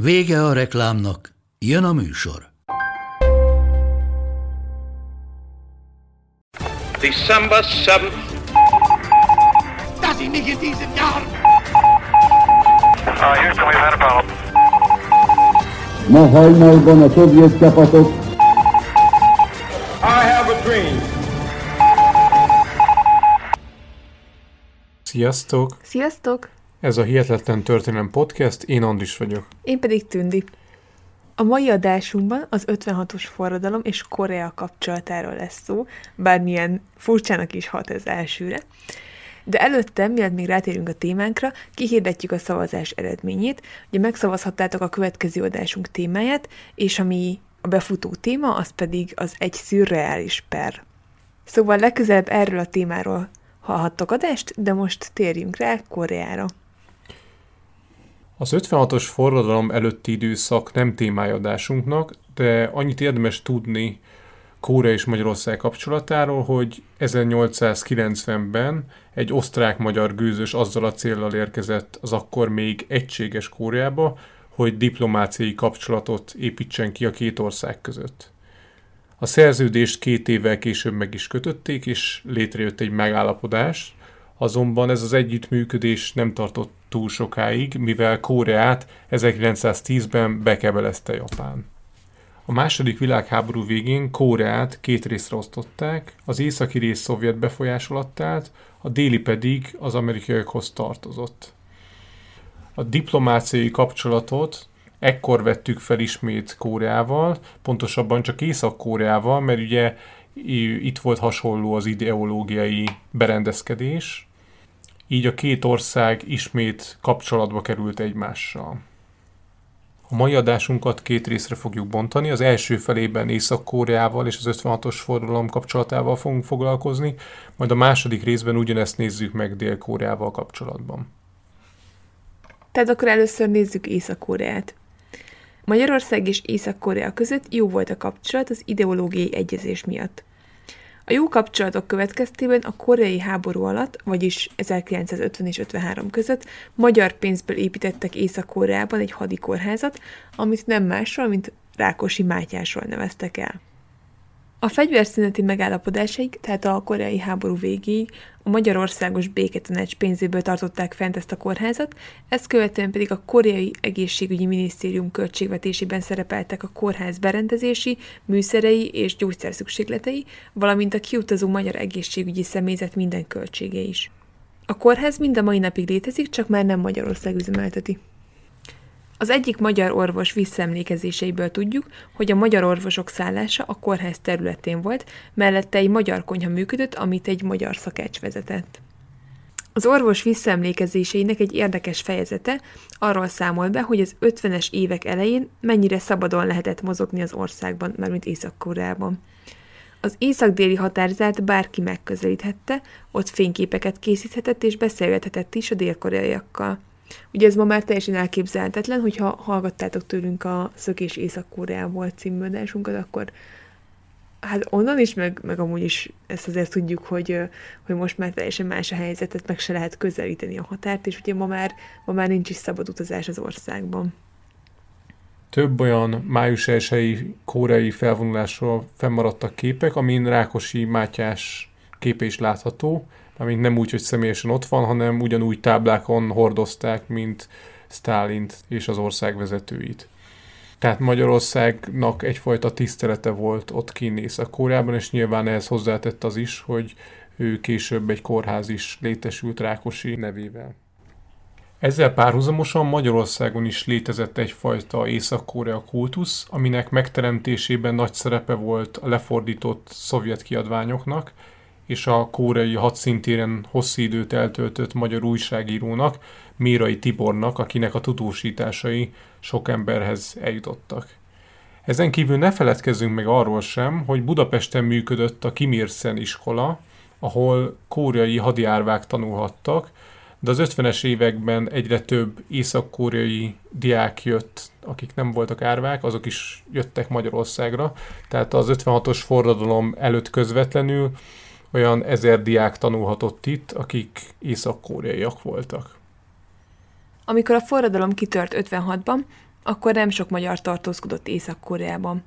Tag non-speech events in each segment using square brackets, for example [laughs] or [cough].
Vége a reklámnak, jön a műsor. December 7th. dass ich mich in diesem Jahr Uh, Houston, we've had a problem. Ma hajnalban a szovjet csapatok I have a dream. Sziasztok! Sziasztok! Ez a Hihetetlen Történelem Podcast, én Andris vagyok. Én pedig Tündi. A mai adásunkban az 56-os forradalom és Korea kapcsolatáról lesz szó, bármilyen furcsának is hat ez elsőre. De előtte, mielőtt még rátérünk a témánkra, kihirdetjük a szavazás eredményét. Ugye megszavazhattátok a következő adásunk témáját, és ami a befutó téma, az pedig az egy szürreális per. Szóval legközelebb erről a témáról hallhattok adást, de most térjünk rá Koreára. Az 56-os forradalom előtti időszak nem témája adásunknak, de annyit érdemes tudni Kórea és Magyarország kapcsolatáról, hogy 1890-ben egy osztrák-magyar gőzös azzal a céllal érkezett az akkor még egységes Kóreába, hogy diplomáciai kapcsolatot építsen ki a két ország között. A szerződést két évvel később meg is kötötték, és létrejött egy megállapodás, azonban ez az együttműködés nem tartott túl sokáig, mivel Kóreát 1910-ben bekebelezte Japán. A második világháború végén Kóreát két részre osztották, az északi rész szovjet befolyás alatt állt, a déli pedig az amerikaiakhoz tartozott. A diplomáciai kapcsolatot ekkor vettük fel ismét Kóreával, pontosabban csak Észak-Kóreával, mert ugye itt volt hasonló az ideológiai berendezkedés, így a két ország ismét kapcsolatba került egymással. A mai adásunkat két részre fogjuk bontani. Az első felében Észak-Koreával és az 56-os forradalom kapcsolatával fogunk foglalkozni, majd a második részben ugyanezt nézzük meg Dél-Koreával kapcsolatban. Tehát akkor először nézzük Észak-Koreát. Magyarország és Észak-Korea között jó volt a kapcsolat az ideológiai egyezés miatt. A jó kapcsolatok következtében a koreai háború alatt, vagyis 1950 és 53 között magyar pénzből építettek Észak-Koreában egy hadikórházat, amit nem másról, mint Rákosi Mátyásról neveztek el. A fegyverszüneti megállapodásaik, tehát a koreai háború végéig a Magyarországos Béketanács pénzéből tartották fent ezt a kórházat, ezt követően pedig a koreai egészségügyi minisztérium költségvetésében szerepeltek a kórház berendezési, műszerei és gyógyszerszükségletei, valamint a kiutazó magyar egészségügyi személyzet minden költsége is. A kórház mind a mai napig létezik, csak már nem Magyarország üzemelteti. Az egyik magyar orvos visszaemlékezéseiből tudjuk, hogy a magyar orvosok szállása a kórház területén volt, mellette egy magyar konyha működött, amit egy magyar szakács vezetett. Az orvos visszaemlékezéseinek egy érdekes fejezete arról számol be, hogy az 50-es évek elején mennyire szabadon lehetett mozogni az országban, mármint Észak-Koreában. Az észak-déli határzát bárki megközelíthette, ott fényképeket készíthetett és beszélgethetett is a dél-koreaiakkal. Ugye ez ma már teljesen elképzelhetetlen, hogyha hallgattátok tőlünk a Szökés Észak-Koreából című adásunkat, akkor hát onnan is, meg, meg amúgy is ezt azért tudjuk, hogy, hogy most már teljesen más a helyzetet, meg se lehet közelíteni a határt, és ugye ma már, ma már nincs is szabad utazás az országban. Több olyan május 1 koreai felvonulásról fennmaradtak képek, amin Rákosi Mátyás képe is látható, amint nem úgy, hogy személyesen ott van, hanem ugyanúgy táblákon hordozták, mint Stálint és az ország vezetőit. Tehát Magyarországnak egyfajta tisztelete volt ott kint Észak-Koreában, és nyilván ehhez hozzátett az is, hogy ő később egy kórház is létesült Rákosi nevével. Ezzel párhuzamosan Magyarországon is létezett egyfajta Észak-Korea kultusz, aminek megteremtésében nagy szerepe volt a lefordított szovjet kiadványoknak, és a kóreai hadszintéren hosszú időt eltöltött magyar újságírónak, Mérai Tibornak, akinek a tudósításai sok emberhez eljutottak. Ezen kívül ne feledkezzünk meg arról sem, hogy Budapesten működött a Kimirsen iskola, ahol kóreai hadiárvák tanulhattak, de az 50-es években egyre több észak-koreai diák jött, akik nem voltak árvák, azok is jöttek Magyarországra. Tehát az 56-os forradalom előtt közvetlenül olyan ezer diák tanulhatott itt, akik észak-koreaiak voltak. Amikor a forradalom kitört 56-ban, akkor nem sok magyar tartózkodott Észak-Koreában.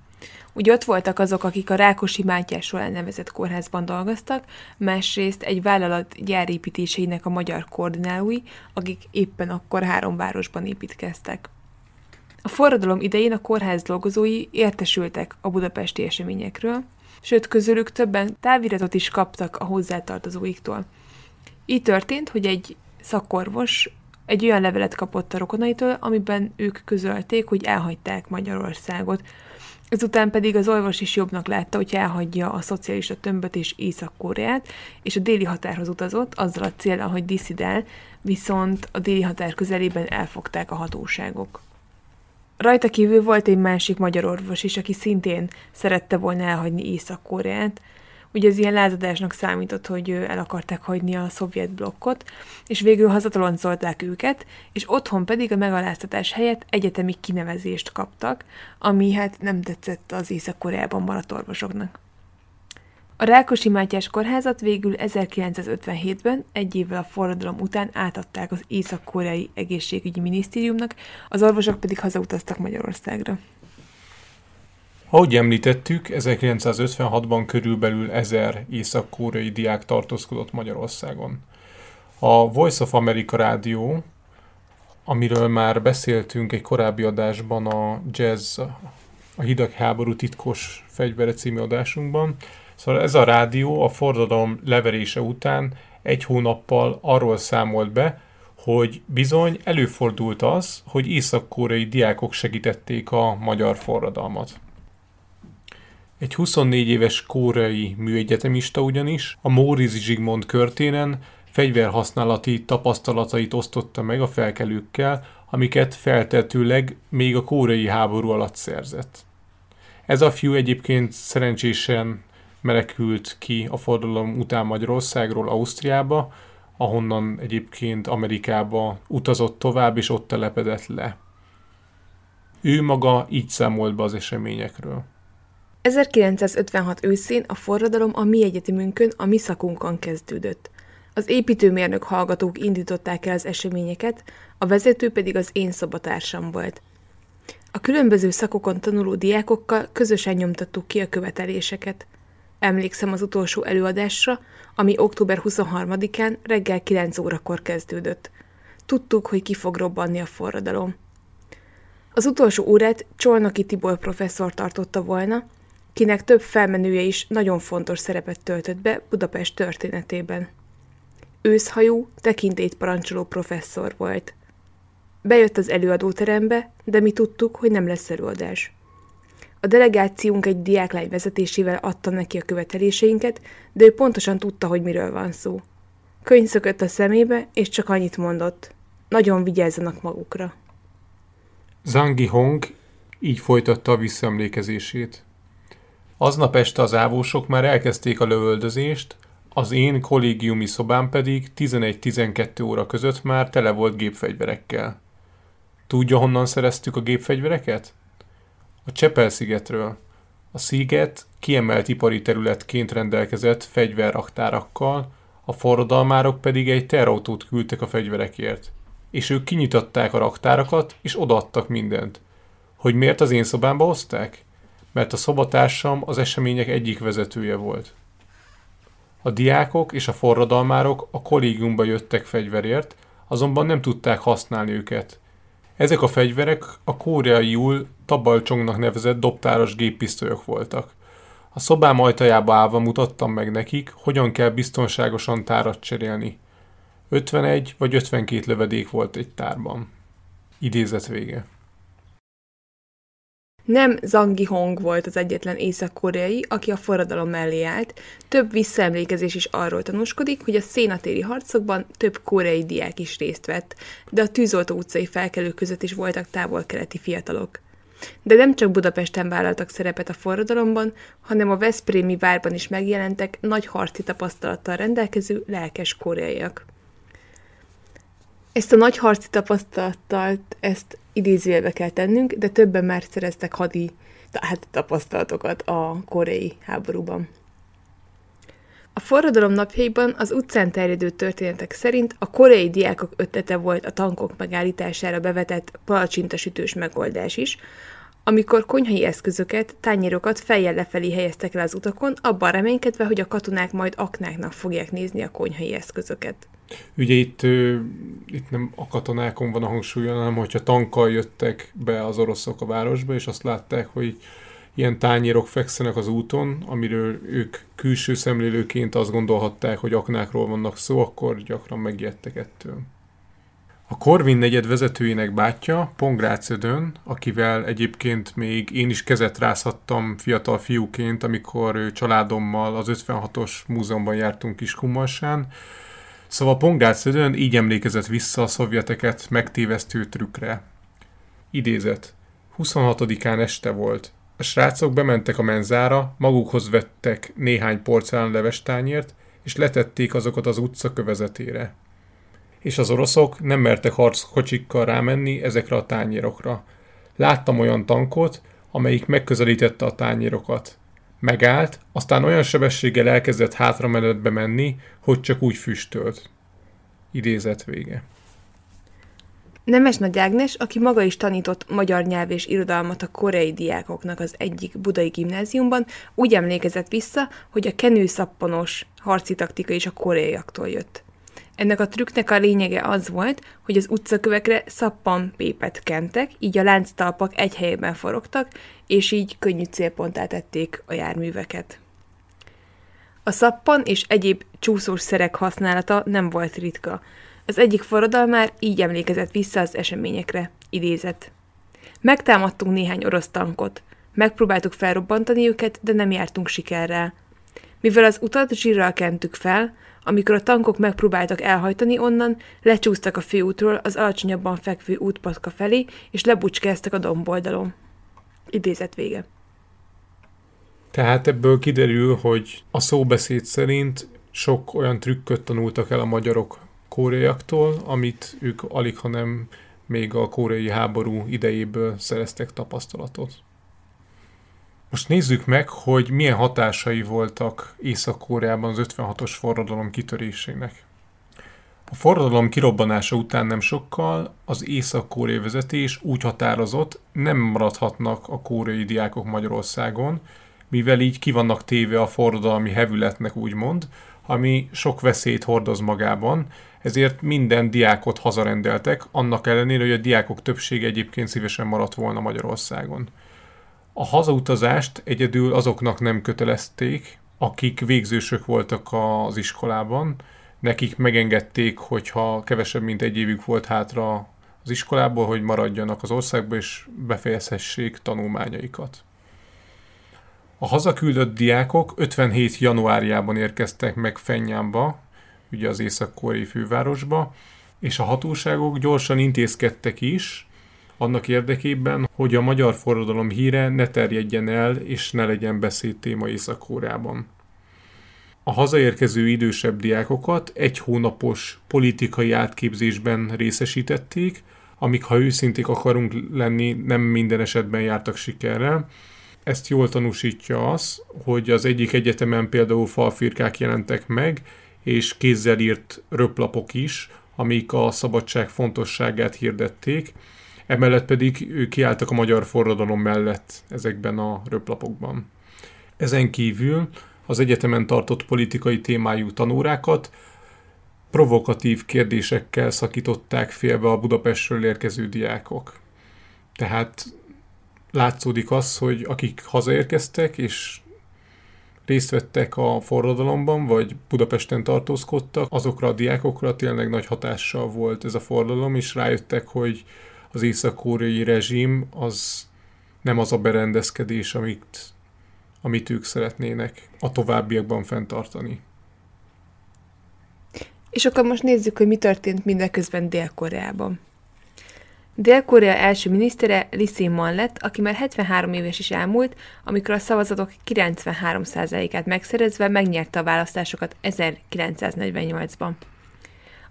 Ugye ott voltak azok, akik a Rákosi Mátyásról elnevezett kórházban dolgoztak, másrészt egy vállalat gyárépítéseinek a magyar koordinálói, akik éppen akkor három városban építkeztek. A forradalom idején a kórház dolgozói értesültek a budapesti eseményekről, sőt közülük többen táviratot is kaptak a hozzátartozóiktól. Így történt, hogy egy szakorvos egy olyan levelet kapott a rokonaitól, amiben ők közölték, hogy elhagyták Magyarországot. Ezután pedig az orvos is jobbnak látta, hogy elhagyja a szocialista tömböt és Észak-Koreát, és a déli határhoz utazott, azzal a célral, hogy diszidál, viszont a déli határ közelében elfogták a hatóságok. Rajta kívül volt egy másik magyar orvos is, aki szintén szerette volna elhagyni Észak-Koreát, Ugye ez ilyen lázadásnak számított, hogy el akarták hagyni a szovjet blokkot, és végül hazatoloncolták őket, és otthon pedig a megaláztatás helyett egyetemi kinevezést kaptak, ami hát nem tetszett az Észak-Koreában maradt orvosoknak. A Rákosi Mátyás kórházat végül 1957-ben, egy évvel a forradalom után átadták az Észak-Koreai Egészségügyi Minisztériumnak, az orvosok pedig hazautaztak Magyarországra. Ahogy említettük, 1956-ban körülbelül ezer észak-koreai diák tartózkodott Magyarországon. A Voice of America rádió, amiről már beszéltünk egy korábbi adásban, a Jazz, a hidegháború titkos fegyvere című adásunkban, szóval ez a rádió a forradalom leverése után egy hónappal arról számolt be, hogy bizony előfordult az, hogy észak-koreai diákok segítették a magyar forradalmat. Egy 24 éves kóreai műegyetemista ugyanis a Móricz Zsigmond körténen fegyverhasználati tapasztalatait osztotta meg a felkelőkkel, amiket feltetőleg még a kóreai háború alatt szerzett. Ez a fiú egyébként szerencsésen menekült ki a fordulom után Magyarországról Ausztriába, ahonnan egyébként Amerikába utazott tovább, és ott telepedett le. Ő maga így számolt be az eseményekről. 1956 őszén a forradalom a mi egyetemünkön, a mi szakunkon kezdődött. Az építőmérnök hallgatók indították el az eseményeket, a vezető pedig az én szobatársam volt. A különböző szakokon tanuló diákokkal közösen nyomtattuk ki a követeléseket. Emlékszem az utolsó előadásra, ami október 23-án reggel 9 órakor kezdődött. Tudtuk, hogy ki fog robbanni a forradalom. Az utolsó órát Csolnoki Tibor professzor tartotta volna, kinek több felmenője is nagyon fontos szerepet töltött be Budapest történetében. Őszhajú, tekintélyt parancsoló professzor volt. Bejött az előadóterembe, de mi tudtuk, hogy nem lesz előadás. A delegációnk egy diáklány vezetésével adta neki a követeléseinket, de ő pontosan tudta, hogy miről van szó. Könyv szökött a szemébe, és csak annyit mondott. Nagyon vigyázzanak magukra. Zangi Hong így folytatta a visszaemlékezését. Aznap este az ávósok már elkezdték a lövöldözést, az én kollégiumi szobám pedig 11-12 óra között már tele volt gépfegyverekkel. Tudja, honnan szereztük a gépfegyvereket? A Csepel-szigetről. A sziget kiemelt ipari területként rendelkezett fegyverraktárakkal, a forradalmárok pedig egy terautót küldtek a fegyverekért. És ők kinyitották a raktárakat, és odaadtak mindent. Hogy miért az én szobámba hozták? mert a szobatársam az események egyik vezetője volt. A diákok és a forradalmárok a kollégiumba jöttek fegyverért, azonban nem tudták használni őket. Ezek a fegyverek a koreaiul tabalcsongnak nevezett dobtáros géppisztolyok voltak. A szobám ajtajába állva mutattam meg nekik, hogyan kell biztonságosan tárat cserélni. 51 vagy 52 lövedék volt egy tárban. Idézet vége. Nem Zangi Hong volt az egyetlen észak-koreai, aki a forradalom mellé állt, több visszaemlékezés is arról tanúskodik, hogy a szénatéri harcokban több koreai diák is részt vett, de a tűzoltó utcai felkelők között is voltak távol-keleti fiatalok. De nem csak Budapesten vállaltak szerepet a forradalomban, hanem a Veszprémi várban is megjelentek nagy harci tapasztalattal rendelkező lelkes koreaiak. Ezt a nagy harci tapasztalattal, ezt idézőjelbe kell tennünk, de többen már szereztek hadi hát tapasztalatokat a koreai háborúban. A forradalom napjaiban az utcán terjedő történetek szerint a koreai diákok ötlete volt a tankok megállítására bevetett palacsintasütős megoldás is, amikor konyhai eszközöket, tányérokat fejjel lefelé helyeztek el az utakon, abban reménykedve, hogy a katonák majd aknáknak fogják nézni a konyhai eszközöket. Ugye itt, itt nem a katonákon van a hangsúly, hanem hogyha tankkal jöttek be az oroszok a városba, és azt látták, hogy ilyen tányérok fekszenek az úton, amiről ők külső szemlélőként azt gondolhatták, hogy aknákról vannak szó, akkor gyakran megijedtek ettől. A Korvin negyed vezetőjének bátyja, Pongrácz Ödön, akivel egyébként még én is kezet rázhattam fiatal fiúként, amikor családommal az 56-os múzeumban jártunk Kiskunmalsán, Szóval Pongrácz Ödön így emlékezett vissza a szovjeteket megtévesztő trükkre. Idézet. 26-án este volt. A srácok bementek a menzára, magukhoz vettek néhány porcelán levestányért, és letették azokat az utca kövezetére. És az oroszok nem mertek harckocsikkal rámenni ezekre a tányérokra. Láttam olyan tankot, amelyik megközelítette a tányérokat. Megállt, aztán olyan sebességgel elkezdett hátra menetbe menni, hogy csak úgy füstölt. Idézet vége. Nemes Nagy Ágnes, aki maga is tanított magyar nyelv és irodalmat a koreai diákoknak az egyik budai gimnáziumban, úgy emlékezett vissza, hogy a kenőszappanos harci taktika is a koreaiaktól jött. Ennek a trükknek a lényege az volt, hogy az utcakövekre szappan pépet kentek, így a lánctalpak egy helyben forogtak, és így könnyű célponttá tették a járműveket. A szappan és egyéb csúszós szerek használata nem volt ritka. Az egyik forradalmár így emlékezett vissza az eseményekre. Idézett. Megtámadtunk néhány orosz tankot. Megpróbáltuk felrobbantani őket, de nem jártunk sikerrel. Mivel az utat zsírral kentük fel, amikor a tankok megpróbáltak elhajtani onnan, lecsúsztak a főútról az alacsonyabban fekvő útpatka felé, és lebucskáztak a domboldalon. Idézet vége. Tehát ebből kiderül, hogy a szóbeszéd szerint sok olyan trükköt tanultak el a magyarok kóreaiaktól, amit ők alig, hanem még a koreai háború idejéből szereztek tapasztalatot. Most nézzük meg, hogy milyen hatásai voltak Észak-Koreában az 56-os forradalom kitörésének. A forradalom kirobbanása után nem sokkal az észak-koreai vezetés úgy határozott, nem maradhatnak a koreai diákok Magyarországon, mivel így ki vannak téve a forradalmi hevületnek úgymond, ami sok veszélyt hordoz magában, ezért minden diákot hazarendeltek, annak ellenére, hogy a diákok többsége egyébként szívesen maradt volna Magyarországon. A hazautazást egyedül azoknak nem kötelezték, akik végzősök voltak az iskolában, nekik megengedték, hogyha kevesebb mint egy évük volt hátra az iskolából, hogy maradjanak az országba és befejezhessék tanulmányaikat. A hazaküldött diákok 57. januárjában érkeztek meg Fenyámba, ugye az észak-koreai fővárosba, és a hatóságok gyorsan intézkedtek is, annak érdekében, hogy a magyar forradalom híre ne terjedjen el, és ne legyen beszédtéma észak A hazaérkező idősebb diákokat egy hónapos politikai átképzésben részesítették, amik, ha őszinték akarunk lenni, nem minden esetben jártak sikerrel, ezt jól tanúsítja az, hogy az egyik egyetemen például falfirkák jelentek meg, és kézzel írt röplapok is, amik a szabadság fontosságát hirdették, emellett pedig ők kiálltak a magyar forradalom mellett ezekben a röplapokban. Ezen kívül az egyetemen tartott politikai témájú tanórákat provokatív kérdésekkel szakították félbe a Budapestről érkező diákok. Tehát látszódik az, hogy akik hazaérkeztek, és részt vettek a forradalomban, vagy Budapesten tartózkodtak, azokra a diákokra tényleg nagy hatással volt ez a forradalom, és rájöttek, hogy az észak-koreai rezsim az nem az a berendezkedés, amit, amit ők szeretnének a továbbiakban fenntartani. És akkor most nézzük, hogy mi történt mindeközben Dél-Koreában. Dél-Korea első minisztere Lee Sin-man lett, aki már 73 éves is elmúlt, amikor a szavazatok 93%-át megszerezve megnyerte a választásokat 1948-ban.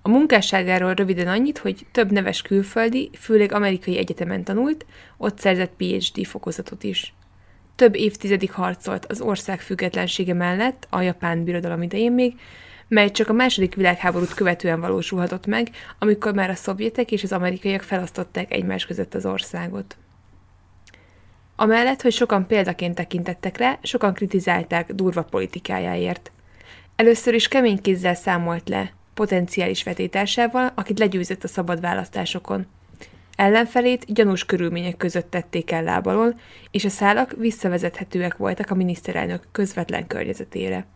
A munkásságáról röviden annyit, hogy több neves külföldi, főleg amerikai egyetemen tanult, ott szerzett PhD fokozatot is. Több évtizedig harcolt az ország függetlensége mellett, a japán birodalom idején még, mely csak a második világháborút követően valósulhatott meg, amikor már a szovjetek és az amerikaiak felosztották egymás között az országot. Amellett, hogy sokan példaként tekintettek rá, sokan kritizálták durva politikájáért. Először is kemény kézzel számolt le, potenciális vetétársával, akit legyőzött a szabad választásokon. Ellenfelét gyanús körülmények között tették el lábalól, és a szálak visszavezethetőek voltak a miniszterelnök közvetlen környezetére.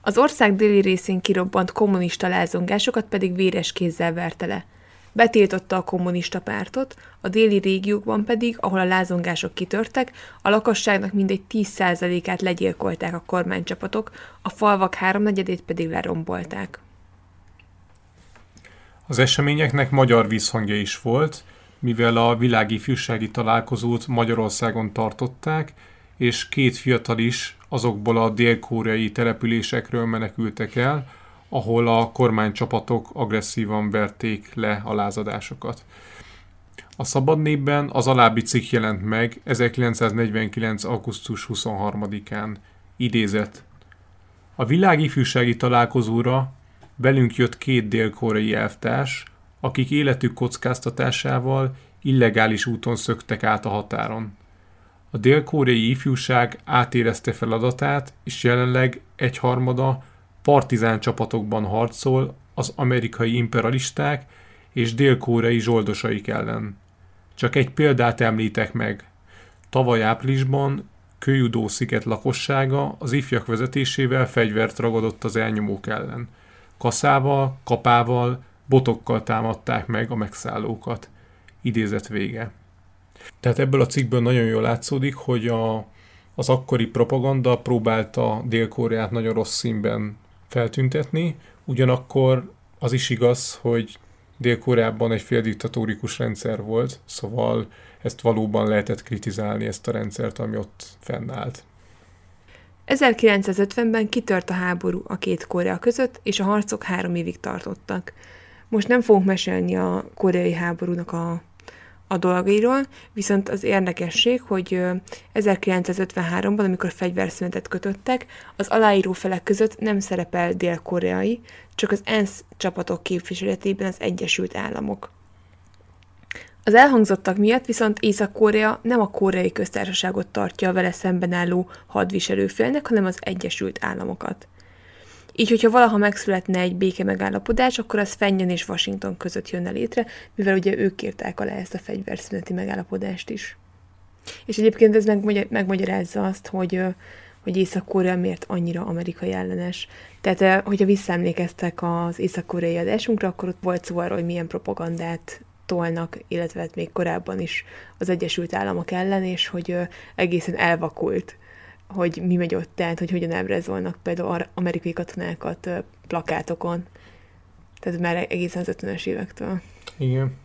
Az ország déli részén kirobbant kommunista lázongásokat pedig véres kézzel verte le. Betiltotta a kommunista pártot, a déli régiókban pedig, ahol a lázongások kitörtek, a lakosságnak mindegy 10%-át legyilkolták a kormánycsapatok, a falvak háromnegyedét pedig lerombolták. Az eseményeknek magyar visszhangja is volt, mivel a világi fűsági találkozót Magyarországon tartották, és két fiatal is azokból a dél-koreai településekről menekültek el, ahol a kormánycsapatok agresszívan verték le a lázadásokat. A Szabad Népben az alábbi cikk jelent meg 1949. augusztus 23-án. Idézet. A világi fűsági találkozóra velünk jött két dél-koreai elvtárs, akik életük kockáztatásával illegális úton szöktek át a határon. A dél-koreai ifjúság átérezte feladatát, és jelenleg egyharmada partizán csapatokban harcol az amerikai imperialisták és dél-koreai zsoldosaik ellen. Csak egy példát említek meg. Tavaly áprilisban Köjudó sziget lakossága az ifjak vezetésével fegyvert ragadott az elnyomók ellen. Kaszával, kapával, botokkal támadták meg a megszállókat. Idézet vége. Tehát ebből a cikkből nagyon jól látszódik, hogy a, az akkori propaganda próbálta Dél-Koreát nagyon rossz színben feltüntetni, ugyanakkor az is igaz, hogy Dél-Koreában egy féldiktatórikus rendszer volt, szóval ezt valóban lehetett kritizálni, ezt a rendszert, ami ott fennállt. 1950-ben kitört a háború a két Korea között, és a harcok három évig tartottak. Most nem fogunk mesélni a koreai háborúnak a a dolgairól, viszont az érdekesség, hogy 1953-ban, amikor fegyverszünetet kötöttek, az aláíró felek között nem szerepel dél-koreai, csak az ENSZ csapatok képviseletében az Egyesült Államok. Az elhangzottak miatt viszont Észak-Korea nem a koreai köztársaságot tartja a vele szemben álló hadviselőfélnek, hanem az Egyesült Államokat. Így, hogyha valaha megszületne egy béke megállapodás, akkor az Fennyen és Washington között jönne létre, mivel ugye ők írták alá ezt a fegyverszüneti megállapodást is. És egyébként ez megmagyarázza azt, hogy, hogy Észak-Korea miért annyira amerikai ellenes. Tehát, hogyha visszaemlékeztek az észak-koreai adásunkra, akkor ott volt szó arról, hogy milyen propagandát tolnak, illetve hát még korábban is az Egyesült Államok ellen, és hogy egészen elvakult hogy mi megy ott, tehát hogy hogyan ábrázolnak például amerikai katonákat plakátokon. Tehát már egészen az 50-es évektől. Igen.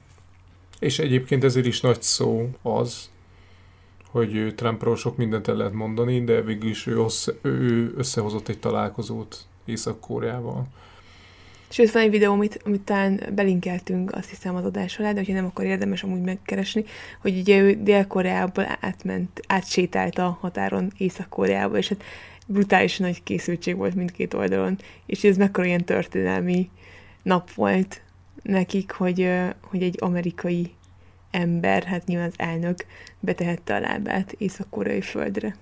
És egyébként ezért is nagy szó az, hogy Trumpról sok mindent el lehet mondani, de végül is ő, össze, ő összehozott egy találkozót Észak-Koreával. Sőt, van egy videó, amit, amit talán belinkeltünk, azt hiszem az adás alá, de hogyha nem, akkor érdemes amúgy megkeresni, hogy ugye ő Dél-Koreából átment, átsétált a határon Észak-Koreába, és hát brutális nagy készültség volt mindkét oldalon, és ez mekkora ilyen történelmi nap volt nekik, hogy, hogy egy amerikai ember, hát nyilván az elnök betehette a lábát észak-koreai földre.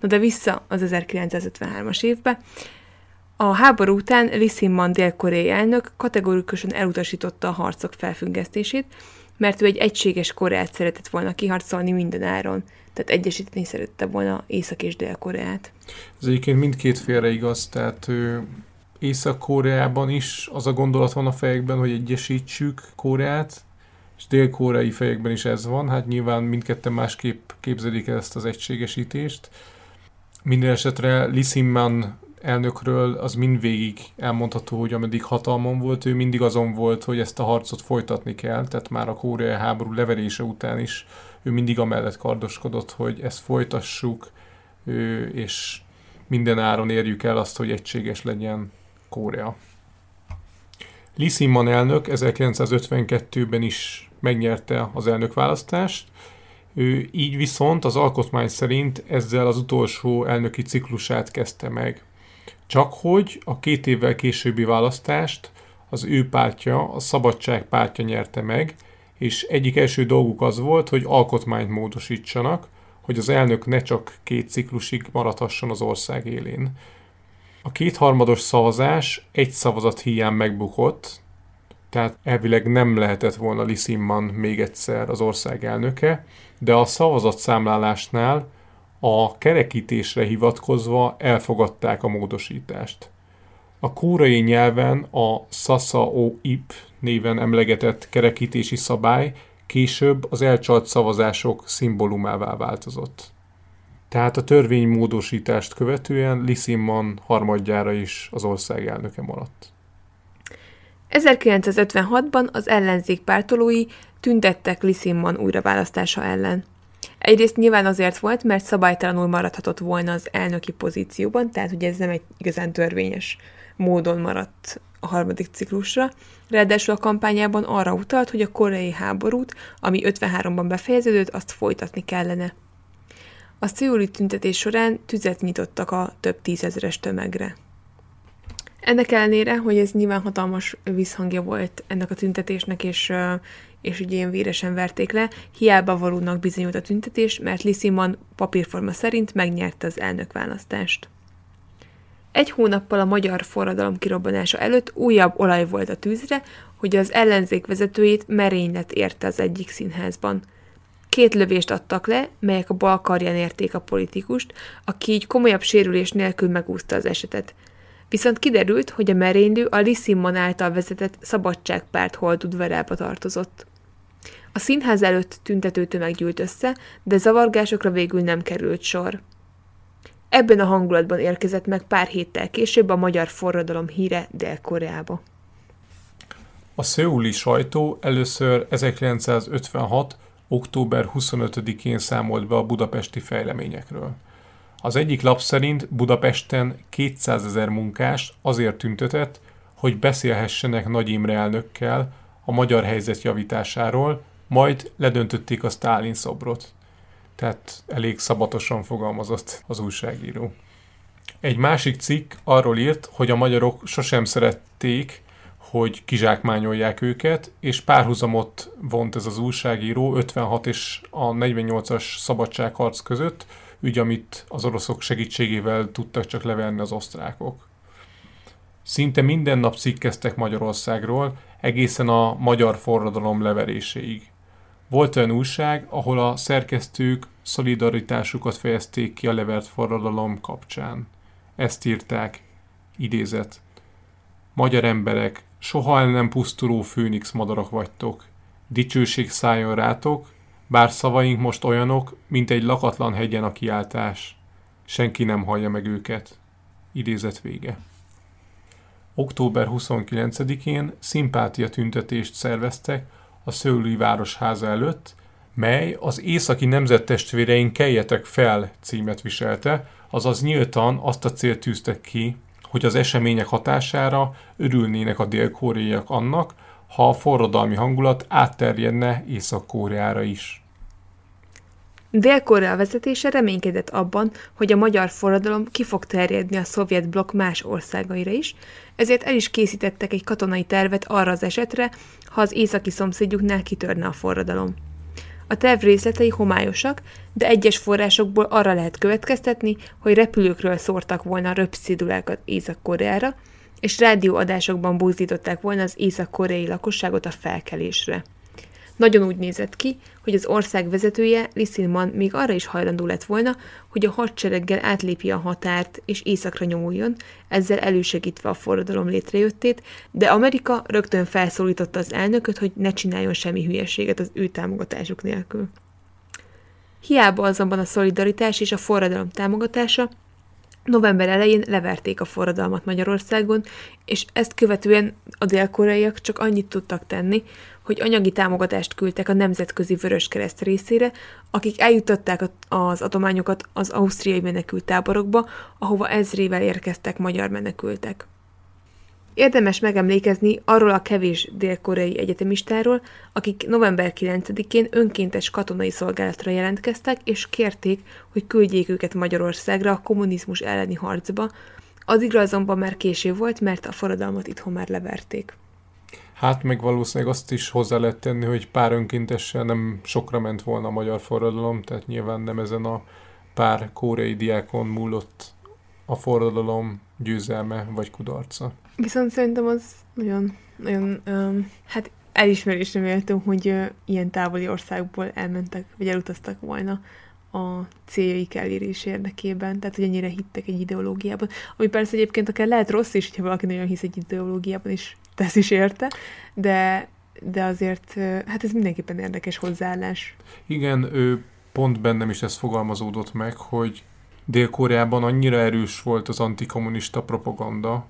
Na de vissza az 1953-as évbe, a háború után Lee dél-koreai elnök kategorikusan elutasította a harcok felfüggesztését, mert ő egy egységes Koreát szeretett volna kiharcolni minden áron, tehát egyesíteni szerette volna Észak- és Dél-Koreát. Ez egyébként mindkét félre igaz, tehát Észak-Koreában is az a gondolat van a fejekben, hogy egyesítsük Koreát, és dél-koreai fejekben is ez van, hát nyilván mindketten másképp képzelik ezt az egységesítést. Minden esetre Lee Simman elnökről az mindvégig elmondható, hogy ameddig hatalmon volt, ő mindig azon volt, hogy ezt a harcot folytatni kell, tehát már a koreai háború leverése után is ő mindig amellett kardoskodott, hogy ezt folytassuk, és minden áron érjük el azt, hogy egységes legyen Korea. Lee Simon elnök 1952-ben is megnyerte az elnökválasztást, ő így viszont az alkotmány szerint ezzel az utolsó elnöki ciklusát kezdte meg. Csak hogy a két évvel későbbi választást az ő pártja, a Szabadság pártja nyerte meg, és egyik első dolguk az volt, hogy alkotmányt módosítsanak, hogy az elnök ne csak két ciklusig maradhasson az ország élén. A kétharmados szavazás egy szavazat hiány megbukott, tehát elvileg nem lehetett volna Lisimman még egyszer az ország elnöke, de a szavazatszámlálásnál a kerekítésre hivatkozva elfogadták a módosítást. A kúrai nyelven a Sasa-o-ip néven emlegetett kerekítési szabály később az elcsalt szavazások szimbólumává változott. Tehát a törvénymódosítást követően Lisimman harmadjára is az ország elnöke maradt. 1956-ban az ellenzék pártolói tüntettek Lisimman újraválasztása ellen. Egyrészt nyilván azért volt, mert szabálytalanul maradhatott volna az elnöki pozícióban, tehát hogy ez nem egy igazán törvényes módon maradt a harmadik ciklusra. Ráadásul a kampányában arra utalt, hogy a koreai háborút, ami 53-ban befejeződött, azt folytatni kellene. A szőuli tüntetés során tüzet nyitottak a több tízezeres tömegre. Ennek ellenére, hogy ez nyilván hatalmas visszhangja volt ennek a tüntetésnek, és, és ugye ilyen véresen verték le, hiába valónak bizonyult a tüntetés, mert Lissiman papírforma szerint megnyerte az elnökválasztást. Egy hónappal a magyar forradalom kirobbanása előtt újabb olaj volt a tűzre, hogy az ellenzék vezetőjét merénylet érte az egyik színházban. Két lövést adtak le, melyek a bal karján érték a politikust, aki így komolyabb sérülés nélkül megúszta az esetet. Viszont kiderült, hogy a merénylő a Lissimmon által vezetett szabadságpárt holdudvarába tartozott. A színház előtt tüntető tömeg gyűlt össze, de zavargásokra végül nem került sor. Ebben a hangulatban érkezett meg pár héttel később a magyar forradalom híre Dél-Koreába. A szőuli sajtó először 1956. október 25-én számolt be a budapesti fejleményekről. Az egyik lap szerint Budapesten 200 ezer munkás azért tüntetett, hogy beszélhessenek Nagy Imre elnökkel a magyar helyzet javításáról, majd ledöntötték a Stálin szobrot tehát elég szabatosan fogalmazott az újságíró. Egy másik cikk arról írt, hogy a magyarok sosem szerették, hogy kizsákmányolják őket, és párhuzamot vont ez az újságíró 56 és a 48-as szabadságharc között, ügy, amit az oroszok segítségével tudtak csak levenni az osztrákok. Szinte minden nap cikkeztek Magyarországról, egészen a magyar forradalom leveréséig. Volt olyan újság, ahol a szerkesztők szolidaritásukat fejezték ki a levert forradalom kapcsán. Ezt írták, idézet. Magyar emberek, soha el nem pusztuló főnix madarak vagytok. Dicsőség szálljon rátok, bár szavaink most olyanok, mint egy lakatlan hegyen a kiáltás. Senki nem hallja meg őket. Idézet vége. Október 29-én szimpátia tüntetést szerveztek, a Szőlői Városháza előtt, mely az északi nemzettestvéreink keljetek fel címet viselte, azaz nyíltan azt a célt tűztek ki, hogy az események hatására örülnének a dél-koreaiak annak, ha a forradalmi hangulat átterjedne Észak-Koreára is. Dél-Korea vezetése reménykedett abban, hogy a magyar forradalom ki fog terjedni a szovjet blokk más országaira is, ezért el is készítettek egy katonai tervet arra az esetre, ha az északi szomszédjuknál kitörne a forradalom. A terv részletei homályosak, de egyes forrásokból arra lehet következtetni, hogy repülőkről szórtak volna röpszidulákat Észak-Koreára, és rádióadásokban buzdították volna az észak-koreai lakosságot a felkelésre. Nagyon úgy nézett ki, hogy az ország vezetője, Liszilman még arra is hajlandó lett volna, hogy a hadsereggel átlépje a határt és északra nyomuljon, ezzel elősegítve a forradalom létrejöttét, de Amerika rögtön felszólította az elnököt, hogy ne csináljon semmi hülyeséget az ő támogatásuk nélkül. Hiába azonban a szolidaritás és a forradalom támogatása, November elején leverték a forradalmat Magyarországon, és ezt követően a dél-koreaiak csak annyit tudtak tenni, hogy anyagi támogatást küldtek a Nemzetközi Vöröskereszt részére, akik eljutották az adományokat az ausztriai menekült táborokba, ahova ezrével érkeztek magyar menekültek. Érdemes megemlékezni arról a kevés dél-koreai egyetemistáról, akik november 9-én önkéntes katonai szolgálatra jelentkeztek, és kérték, hogy küldjék őket Magyarországra a kommunizmus elleni harcba, addigra azonban már késő volt, mert a forradalmat itthon már leverték. Hát meg valószínűleg azt is hozzá lehet tenni, hogy pár önkéntessel nem sokra ment volna a magyar forradalom, tehát nyilván nem ezen a pár kóreai diákon múlott a forradalom győzelme vagy kudarca. Viszont szerintem az nagyon, nagyon um, hát elismerésre méltó, hogy uh, ilyen távoli országból elmentek, vagy elutaztak volna a céljaik elérés érdekében, tehát hogy ennyire hittek egy ideológiában. Ami persze egyébként akár lehet rossz is, hogyha valaki nagyon hisz egy ideológiában, és tesz is érte, de, de azért hát ez mindenképpen érdekes hozzáállás. Igen, ő pont bennem is ez fogalmazódott meg, hogy Dél-Koreában annyira erős volt az antikommunista propaganda,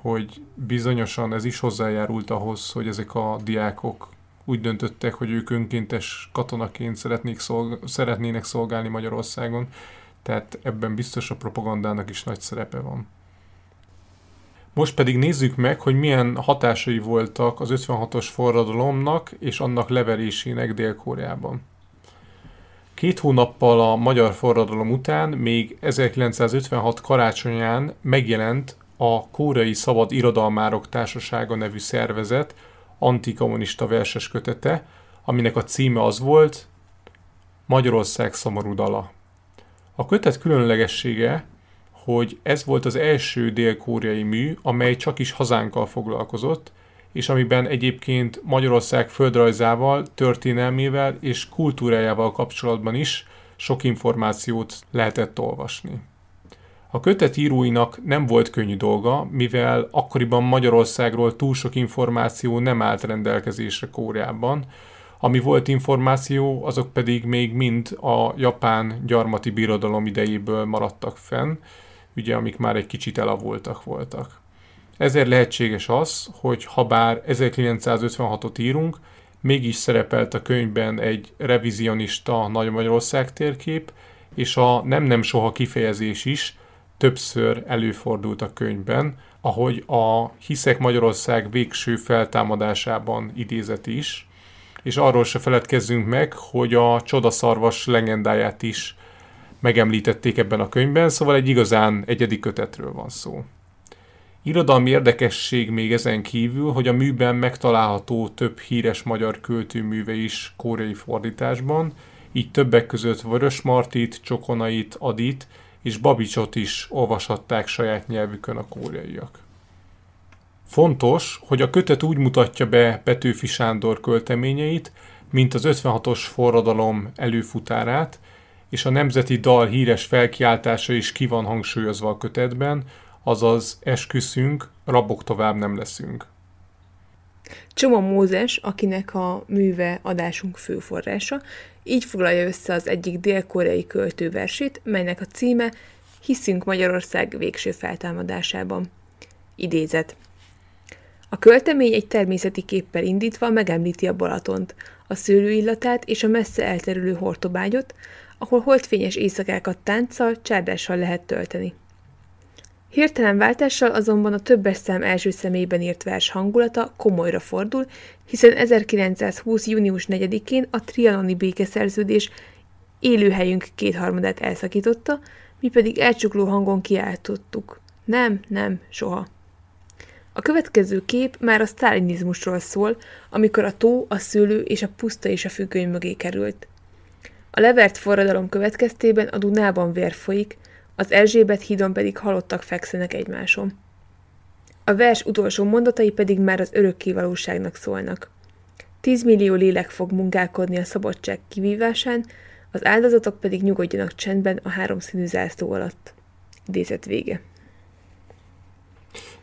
hogy bizonyosan ez is hozzájárult ahhoz, hogy ezek a diákok úgy döntöttek, hogy ők önkéntes katonaként szeretnék szolg- szeretnének szolgálni Magyarországon, tehát ebben biztos a propagandának is nagy szerepe van. Most pedig nézzük meg, hogy milyen hatásai voltak az 56-os forradalomnak és annak leverésének Dél-Koreában. Két hónappal a magyar forradalom után, még 1956 karácsonyán megjelent a Kórai Szabad Irodalmárok Társasága nevű szervezet antikommunista verses kötete, aminek a címe az volt Magyarország szomorú dala. A kötet különlegessége, hogy ez volt az első dél-koreai mű, amely csak is hazánkkal foglalkozott, és amiben egyébként Magyarország földrajzával, történelmével és kultúrájával kapcsolatban is sok információt lehetett olvasni. A kötet íróinak nem volt könnyű dolga, mivel akkoriban Magyarországról túl sok információ nem állt rendelkezésre Kóreában, ami volt információ, azok pedig még mind a japán gyarmati birodalom idejéből maradtak fenn, ugye amik már egy kicsit elavultak voltak. Ezért lehetséges az, hogy ha bár 1956-ot írunk, mégis szerepelt a könyvben egy revizionista Nagy Magyarország térkép, és a nem-nem soha kifejezés is többször előfordult a könyvben, ahogy a Hiszek Magyarország végső feltámadásában idézett is, és arról se feledkezzünk meg, hogy a csodaszarvas legendáját is megemlítették ebben a könyvben, szóval egy igazán egyedi kötetről van szó. Irodalmi érdekesség még ezen kívül, hogy a műben megtalálható több híres magyar költőműve is koreai fordításban, így többek között Vörös Martit, Csokonait, Adit és Babicsot is olvashatták saját nyelvükön a koreaiak. Fontos, hogy a kötet úgy mutatja be Petőfi Sándor költeményeit, mint az 56-os forradalom előfutárát, és a nemzeti dal híres felkiáltása is ki van hangsúlyozva a kötetben, azaz esküszünk, rabok tovább nem leszünk. Csoma Mózes, akinek a műve adásunk főforrása, így foglalja össze az egyik dél-koreai költőversét, melynek a címe Hiszünk Magyarország végső feltámadásában. Idézet. A költemény egy természeti képpel indítva megemlíti a Balatont, a szőlőillatát és a messze elterülő hortobágyot, ahol holdfényes éjszakákat tánccal, csárdással lehet tölteni. Hirtelen váltással azonban a többes szám első személyben írt vers hangulata komolyra fordul, hiszen 1920. június 4-én a trianoni békeszerződés élőhelyünk kétharmadát elszakította, mi pedig elcsukló hangon kiáltottuk. Nem, nem, soha. A következő kép már a sztálinizmusról szól, amikor a tó, a szőlő és a puszta és a függöny mögé került. A levert forradalom következtében a Dunában vér folyik, az Erzsébet hídon pedig halottak fekszenek egymáson. A vers utolsó mondatai pedig már az örökké valóságnak szólnak. 10 millió lélek fog munkálkodni a szabadság kivívásán, az áldozatok pedig nyugodjanak csendben a háromszínű zászló alatt. Idézet vége.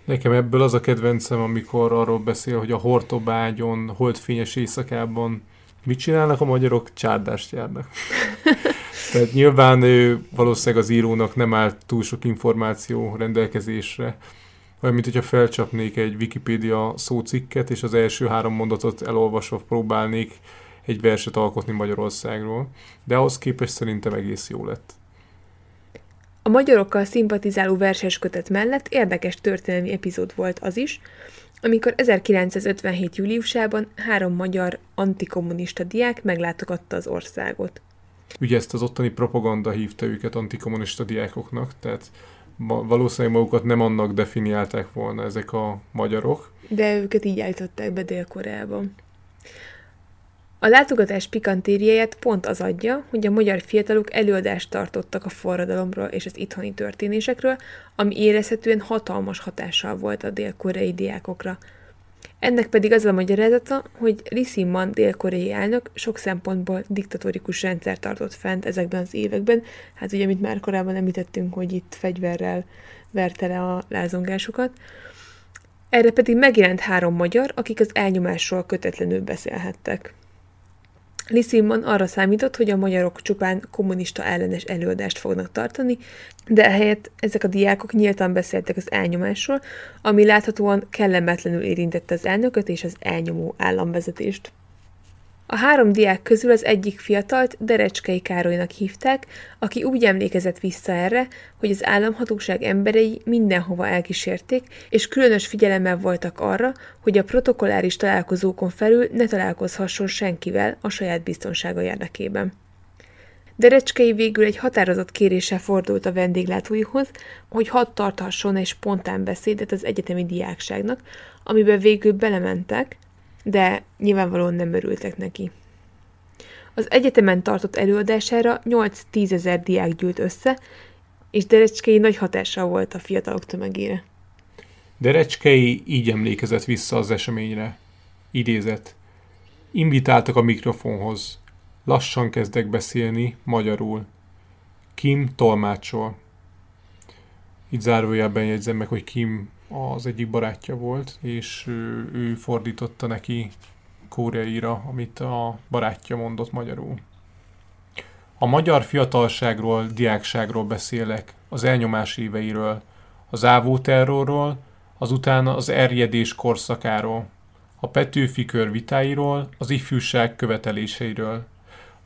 Nekem ebből az a kedvencem, amikor arról beszél, hogy a Hortobágyon, holdfényes éjszakában mit csinálnak a magyarok? Csárdást járnak. [laughs] Tehát nyilván ő, valószínűleg az írónak nem állt túl sok információ rendelkezésre, olyan, mint hogyha felcsapnék egy Wikipédia szócikket, és az első három mondatot elolvasva próbálnék egy verset alkotni Magyarországról. De ahhoz képest szerintem egész jó lett. A magyarokkal szimpatizáló verseskötet mellett érdekes történelmi epizód volt az is, amikor 1957. júliusában három magyar antikommunista diák meglátogatta az országot. Ugye ezt az ottani propaganda hívta őket antikommunista diákoknak, tehát valószínűleg magukat nem annak definiálták volna ezek a magyarok. De őket így állították be Dél-Koreában. A látogatás pikantériáját pont az adja, hogy a magyar fiatalok előadást tartottak a forradalomról és az itthoni történésekről, ami érezhetően hatalmas hatással volt a dél-koreai diákokra. Ennek pedig az a magyarázata, hogy Lee dél-koreai elnök sok szempontból diktatórikus rendszer tartott fent ezekben az években. Hát ugye, amit már korábban említettünk, hogy itt fegyverrel verte le a lázongásokat. Erre pedig megjelent három magyar, akik az elnyomásról kötetlenül beszélhettek. Liszimman arra számított, hogy a magyarok csupán kommunista ellenes előadást fognak tartani, de ehelyett ezek a diákok nyíltan beszéltek az elnyomásról, ami láthatóan kellemetlenül érintette az elnököt és az elnyomó államvezetést. A három diák közül az egyik fiatalt Derecskei Károlynak hívták, aki úgy emlékezett vissza erre, hogy az államhatóság emberei mindenhova elkísérték, és különös figyelemmel voltak arra, hogy a protokolláris találkozókon felül ne találkozhasson senkivel a saját biztonsága érdekében. Derecskei végül egy határozott kéréssel fordult a vendéglátóihoz, hogy hadd tarthasson egy spontán beszédet az egyetemi diákságnak, amiben végül belementek, de nyilvánvalóan nem örültek neki. Az egyetemen tartott előadására 8-10 ezer diák gyűlt össze, és Derecskei nagy hatással volt a fiatalok tömegére. Derecskei így emlékezett vissza az eseményre. Idézett. Invitáltak a mikrofonhoz. Lassan kezdek beszélni, magyarul. Kim tolmácsol. Itt zárójában jegyzem meg, hogy Kim az egyik barátja volt, és ő, fordította neki koreaira, amit a barátja mondott magyarul. A magyar fiatalságról, diákságról beszélek, az elnyomás éveiről, az ávó terrorról, azután az erjedés korszakáról, a Petőfi kör vitáiról, az ifjúság követeléseiről.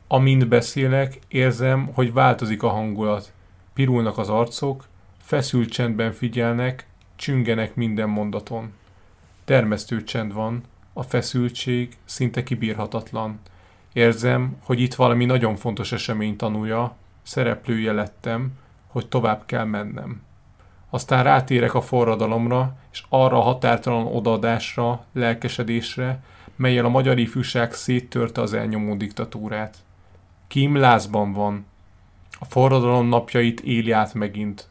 Amint beszélek, érzem, hogy változik a hangulat. Pirulnak az arcok, feszült csendben figyelnek, csüngenek minden mondaton. Termesztő csend van, a feszültség szinte kibírhatatlan. Érzem, hogy itt valami nagyon fontos esemény tanulja, szereplője lettem, hogy tovább kell mennem. Aztán rátérek a forradalomra, és arra a határtalan odaadásra, lelkesedésre, melyel a magyar ifjúság széttörte az elnyomó diktatúrát. Kim lázban van. A forradalom napjait éli át megint.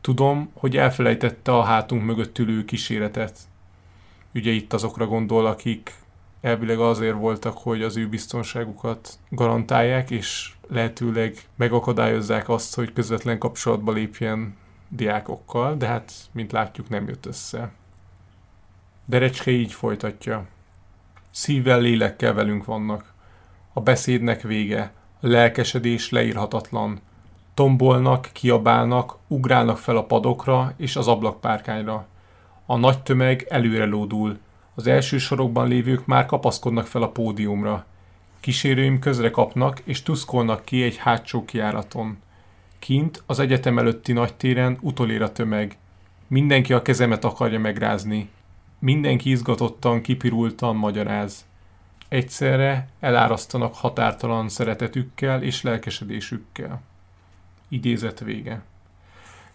Tudom, hogy elfelejtette a hátunk mögött ülő kíséretet. Ugye itt azokra gondol, akik elvileg azért voltak, hogy az ő biztonságukat garantálják, és lehetőleg megakadályozzák azt, hogy közvetlen kapcsolatba lépjen diákokkal, de hát, mint látjuk, nem jött össze. Derecske így folytatja. Szívvel, lélekkel velünk vannak. A beszédnek vége, a lelkesedés leírhatatlan, Tombolnak, kiabálnak, ugrálnak fel a padokra és az ablakpárkányra. A nagy tömeg előre lódul. Az első sorokban lévők már kapaszkodnak fel a pódiumra. Kísérőim közre kapnak és tuszkolnak ki egy hátsó kiáraton. Kint, az egyetem előtti nagy téren utolér a tömeg. Mindenki a kezemet akarja megrázni. Mindenki izgatottan, kipirultan magyaráz. Egyszerre elárasztanak határtalan szeretetükkel és lelkesedésükkel. Idézet vége.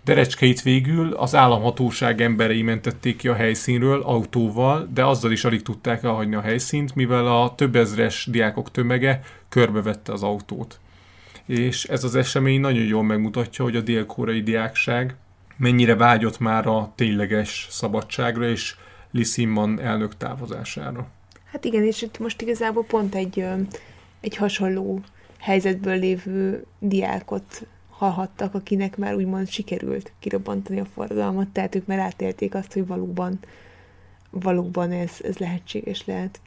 Derecskeit végül az államhatóság emberei mentették ki a helyszínről autóval, de azzal is alig tudták elhagyni a helyszínt, mivel a több ezres diákok tömege körbevette az autót. És ez az esemény nagyon jól megmutatja, hogy a dél-koreai diákság mennyire vágyott már a tényleges szabadságra és Lee Simon elnök távozására. Hát igen, és itt most igazából pont egy, egy hasonló helyzetből lévő diákot hallhattak, akinek már úgymond sikerült kirobbantani a forradalmat, tehát ők már átélték azt, hogy valóban, valóban ez, ez lehetséges lehet.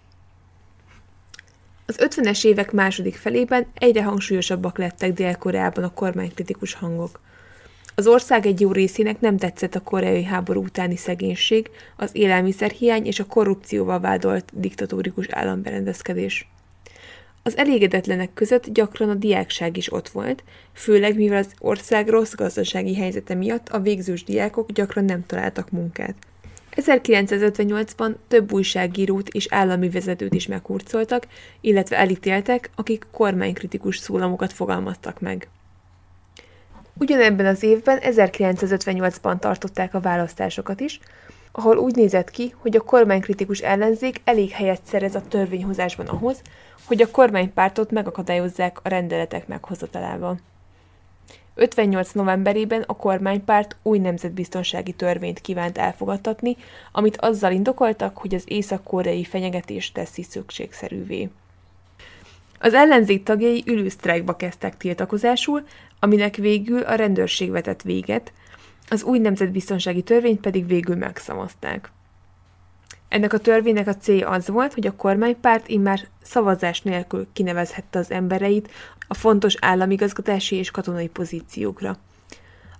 Az 50-es évek második felében egyre hangsúlyosabbak lettek Dél-Koreában a kormánykritikus hangok. Az ország egy jó részének nem tetszett a koreai háború utáni szegénység, az élelmiszerhiány és a korrupcióval vádolt diktatórikus államberendezkedés. Az elégedetlenek között gyakran a diákság is ott volt, főleg mivel az ország rossz gazdasági helyzete miatt a végzős diákok gyakran nem találtak munkát. 1958-ban több újságírót és állami vezetőt is meghurcoltak, illetve elítéltek, akik kormánykritikus szólamokat fogalmaztak meg. Ugyanebben az évben, 1958-ban tartották a választásokat is, ahol úgy nézett ki, hogy a kormánykritikus ellenzék elég helyet szerez a törvényhozásban ahhoz, hogy a kormánypártot megakadályozzák a rendeletek meghozatalával. 58. novemberében a kormánypárt új nemzetbiztonsági törvényt kívánt elfogadtatni, amit azzal indokoltak, hogy az észak-koreai fenyegetés teszi szükségszerűvé. Az ellenzék tagjai ülősztrájkba kezdtek tiltakozásul, aminek végül a rendőrség vetett véget, az új nemzetbiztonsági törvényt pedig végül megszavazták. Ennek a törvénynek a célja az volt, hogy a kormánypárt immár szavazás nélkül kinevezhette az embereit a fontos államigazgatási és katonai pozíciókra.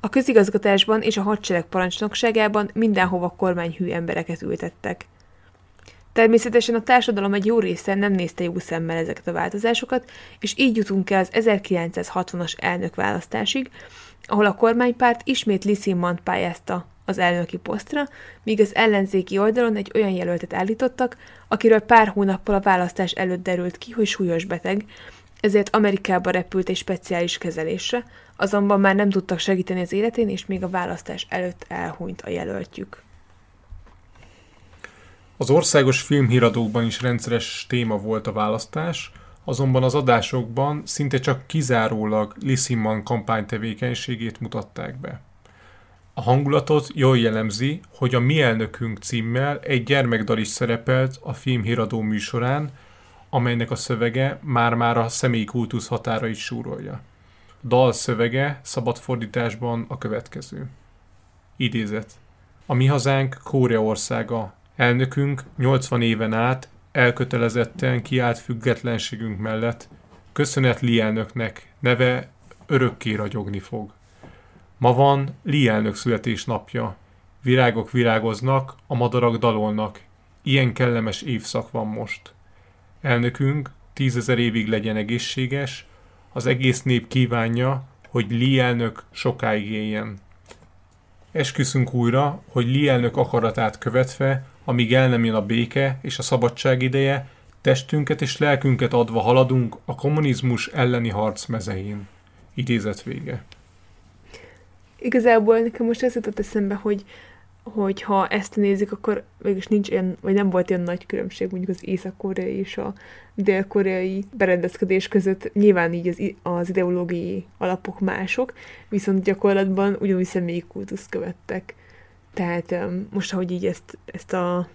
A közigazgatásban és a hadsereg parancsnokságában mindenhova kormányhű embereket ültettek. Természetesen a társadalom egy jó része nem nézte jó szemmel ezeket a változásokat, és így jutunk el az 1960-as elnökválasztásig, ahol a kormánypárt ismét Lisimant pályázta az elnöki posztra, míg az ellenzéki oldalon egy olyan jelöltet állítottak, akiről pár hónappal a választás előtt derült ki, hogy súlyos beteg, ezért Amerikába repült egy speciális kezelésre, azonban már nem tudtak segíteni az életén, és még a választás előtt elhunyt a jelöltjük. Az országos filmhíradókban is rendszeres téma volt a választás, azonban az adásokban szinte csak kizárólag Lissiman kampánytevékenységét mutatták be. A hangulatot jól jellemzi, hogy a Mi elnökünk címmel egy gyermekdal is szerepelt a filmhíradó műsorán, amelynek a szövege már-már a személyi kultusz határait súrolja. Dal szövege szabad fordításban a következő. Idézet. A mi hazánk Kórea országa. Elnökünk 80 éven át elkötelezetten kiállt függetlenségünk mellett. Köszönet Li elnöknek, neve örökké ragyogni fog. Ma van Li elnök születésnapja. Virágok virágoznak, a madarak dalolnak. Ilyen kellemes évszak van most. Elnökünk tízezer évig legyen egészséges, az egész nép kívánja, hogy Li sokáig éljen. Esküszünk újra, hogy Li akaratát követve, amíg el nem jön a béke és a szabadság ideje, testünket és lelkünket adva haladunk a kommunizmus elleni harc mezein. Idézet vége. Igazából nekem most ez jutott eszembe, hogy hogy ha ezt nézik, akkor mégis nincs olyan, vagy nem volt olyan nagy különbség mondjuk az észak-koreai és a dél-koreai berendezkedés között. Nyilván így az, az ideológiai alapok mások, viszont gyakorlatban ugyanúgy személyi kultuszt követtek. Tehát most, ahogy így ezt, ezt a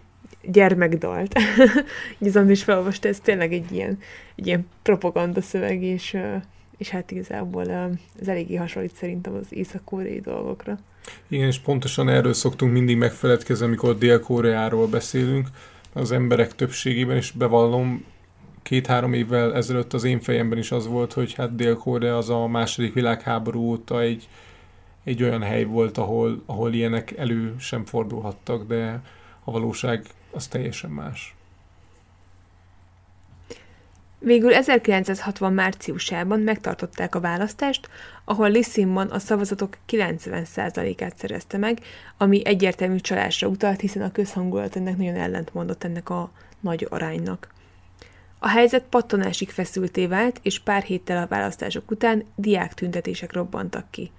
gyermekdalt, [laughs] így az is felolvasta, ez tényleg egy ilyen, egy ilyen propaganda szöveg, és, és hát igazából ez eléggé hasonlít szerintem az észak-koreai dolgokra. Igen, és pontosan erről szoktunk mindig megfeledkezni, amikor Dél-Koreáról beszélünk. Az emberek többségében is bevallom, két-három évvel ezelőtt az én fejemben is az volt, hogy hát Dél-Korea az a második világháború óta egy, egy olyan hely volt, ahol, ahol ilyenek elő sem fordulhattak, de a valóság az teljesen más. Végül 1960 márciusában megtartották a választást, ahol Lissimman a szavazatok 90%-át szerezte meg, ami egyértelmű csalásra utalt, hiszen a közhangulat ennek nagyon ellentmondott ennek a nagy aránynak. A helyzet pattanásig feszülté vált, és pár héttel a választások után diák tüntetések robbantak ki.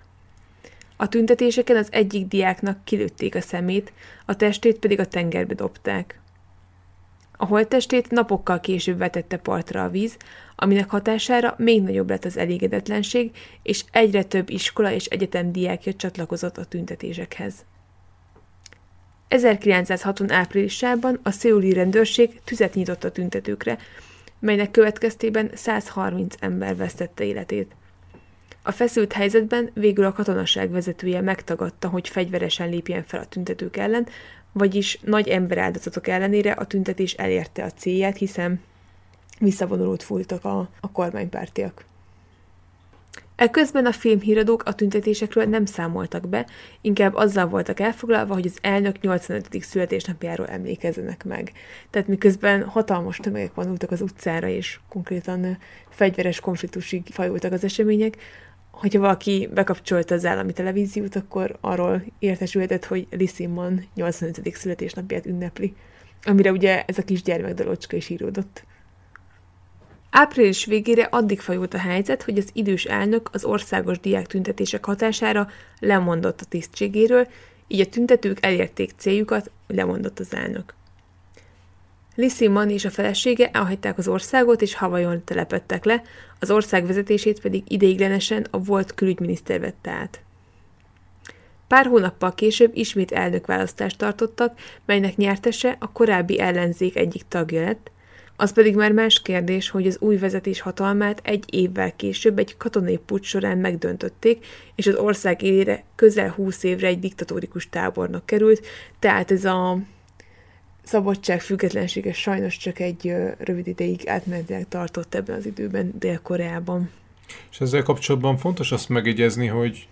A tüntetéseken az egyik diáknak kilőtték a szemét, a testét pedig a tengerbe dobták. A holttestét napokkal később vetette partra a víz, aminek hatására még nagyobb lett az elégedetlenség, és egyre több iskola és egyetem diákja csatlakozott a tüntetésekhez. 1960 áprilisában a széuli rendőrség tüzet nyitott a tüntetőkre, melynek következtében 130 ember vesztette életét. A feszült helyzetben végül a katonaság vezetője megtagadta, hogy fegyveresen lépjen fel a tüntetők ellen, vagyis nagy emberáldozatok ellenére a tüntetés elérte a célját, hiszen visszavonulót fújtak a, a kormánypártiak. Ekközben a filmhíradók a tüntetésekről nem számoltak be, inkább azzal voltak elfoglalva, hogy az elnök 85. születésnapjáról emlékezzenek meg. Tehát miközben hatalmas tömegek vonultak az utcára, és konkrétan fegyveres konfliktusig fajultak az események, hogyha valaki bekapcsolta az állami televíziót, akkor arról értesülhetett, hogy Lissimon 85. születésnapját ünnepli, amire ugye ez a kis gyermekdalocska is íródott. Április végére addig fajult a helyzet, hogy az idős elnök az országos diák tüntetések hatására lemondott a tisztségéről, így a tüntetők elérték céljukat, lemondott az elnök. Lissimon és a felesége elhagyták az országot, és Havajon telepettek le, az ország vezetését pedig ideiglenesen a volt külügyminiszter vette át. Pár hónappal később ismét elnökválasztást tartottak, melynek nyertese a korábbi ellenzék egyik tagja lett, az pedig már más kérdés, hogy az új vezetés hatalmát egy évvel később egy katonai pucs során megdöntötték, és az ország élére közel húsz évre egy diktatórikus tábornak került, tehát ez a szabadság, függetlensége sajnos csak egy rövid ideig átmenetileg tartott ebben az időben Dél-Koreában. És ezzel kapcsolatban fontos azt megjegyezni, hogy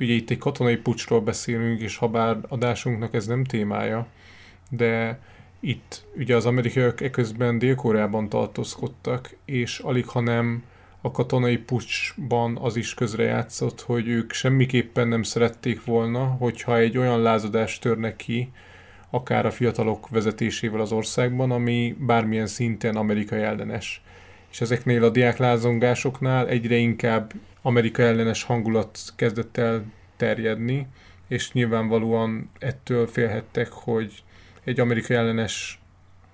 ugye itt egy katonai pucsról beszélünk, és ha bár adásunknak ez nem témája, de itt ugye az amerikaiak eközben Dél-Koreában tartózkodtak, és alig ha nem a katonai pucsban az is közrejátszott, hogy ők semmiképpen nem szerették volna, hogyha egy olyan lázadás törne ki, akár a fiatalok vezetésével az országban, ami bármilyen szinten amerikai ellenes. És ezeknél a diáklázongásoknál egyre inkább Amerika ellenes hangulat kezdett el terjedni, és nyilvánvalóan ettől félhettek, hogy egy amerikai ellenes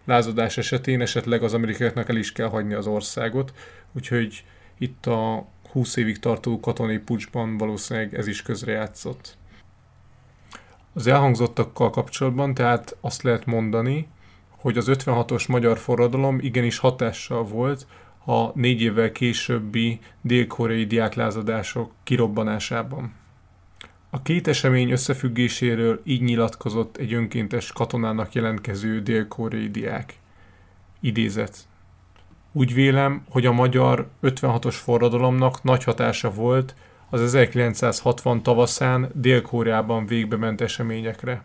lázadás esetén esetleg az amerikaiaknak el is kell hagyni az országot, úgyhogy itt a 20 évig tartó katonai pucsban valószínűleg ez is közrejátszott. Az elhangzottakkal kapcsolatban tehát azt lehet mondani, hogy az 56-os magyar forradalom igenis hatással volt a négy évvel későbbi dél-koreai diáklázadások kirobbanásában. A két esemény összefüggéséről így nyilatkozott egy önkéntes katonának jelentkező dél-koreai diák. Idézet. Úgy vélem, hogy a magyar 56-os forradalomnak nagy hatása volt az 1960 tavaszán Dél-Koreában végbe ment eseményekre.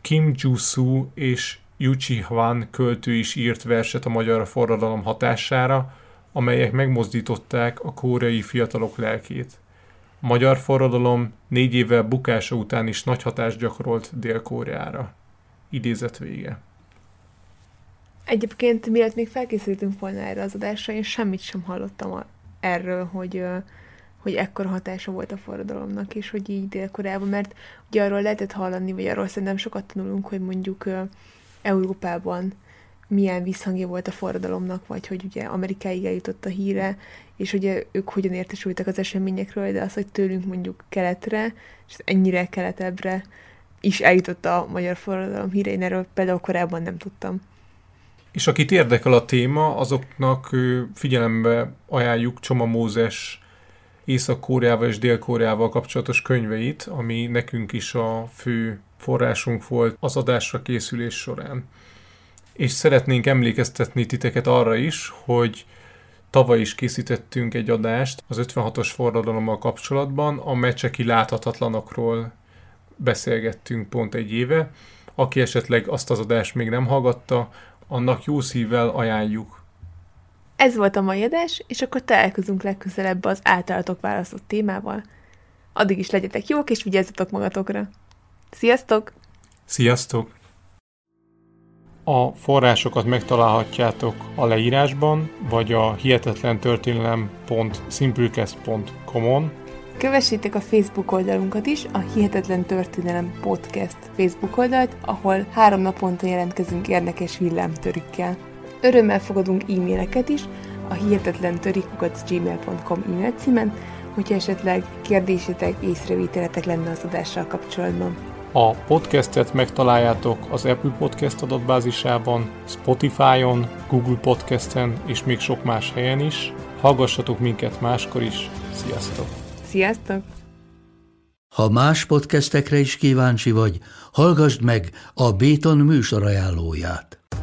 Kim Ju-soo és Yuchi Hwan költő is írt verset a magyar forradalom hatására, amelyek megmozdították a koreai fiatalok lelkét. A magyar forradalom négy évvel bukása után is nagy hatást gyakorolt Dél-Koreára. Idézet vége. Egyébként miatt még felkészültünk volna erre az adásra, én semmit sem hallottam erről, hogy hogy ekkora hatása volt a forradalomnak, és hogy így dél mert ugye arról lehetett hallani, vagy arról szerintem sokat tanulunk, hogy mondjuk Európában milyen visszhangja volt a forradalomnak, vagy hogy ugye Amerikáig eljutott a híre, és ugye ők hogyan értesültek az eseményekről, de az, hogy tőlünk mondjuk keletre, és ennyire keletebbre is eljutott a magyar forradalom híre, én erről például korábban nem tudtam. És akit érdekel a téma, azoknak figyelembe ajánljuk Csoma Mózes Észak-Koreával és Dél-Koreával kapcsolatos könyveit, ami nekünk is a fő forrásunk volt az adásra készülés során. És szeretnénk emlékeztetni titeket arra is, hogy tavaly is készítettünk egy adást az 56-os forradalommal kapcsolatban, a mecseki láthatatlanokról beszélgettünk pont egy éve. Aki esetleg azt az adást még nem hallgatta, annak jó szívvel ajánljuk. Ez volt a mai adás, és akkor találkozunk legközelebb az általatok választott témával. Addig is legyetek jók, és vigyázzatok magatokra. Sziasztok! Sziasztok! A forrásokat megtalálhatjátok a leírásban, vagy a hihetetlentörténelem.simplecast.com-on. Kövessétek a Facebook oldalunkat is, a Hihetetlen Történelem Podcast Facebook oldalt, ahol három naponta jelentkezünk érdekes villámtörükkel. Örömmel fogadunk e-maileket is a hihetetlen gmail.com e-mail címen, hogyha esetleg kérdésetek, észrevételetek lenne az adással kapcsolatban. A podcastet megtaláljátok az Apple Podcast adatbázisában, Spotify-on, Google Podcasten és még sok más helyen is. Hallgassatok minket máskor is. Sziasztok! Sziasztok! Ha más podcastekre is kíváncsi vagy, hallgassd meg a Béton műsor ajánlóját.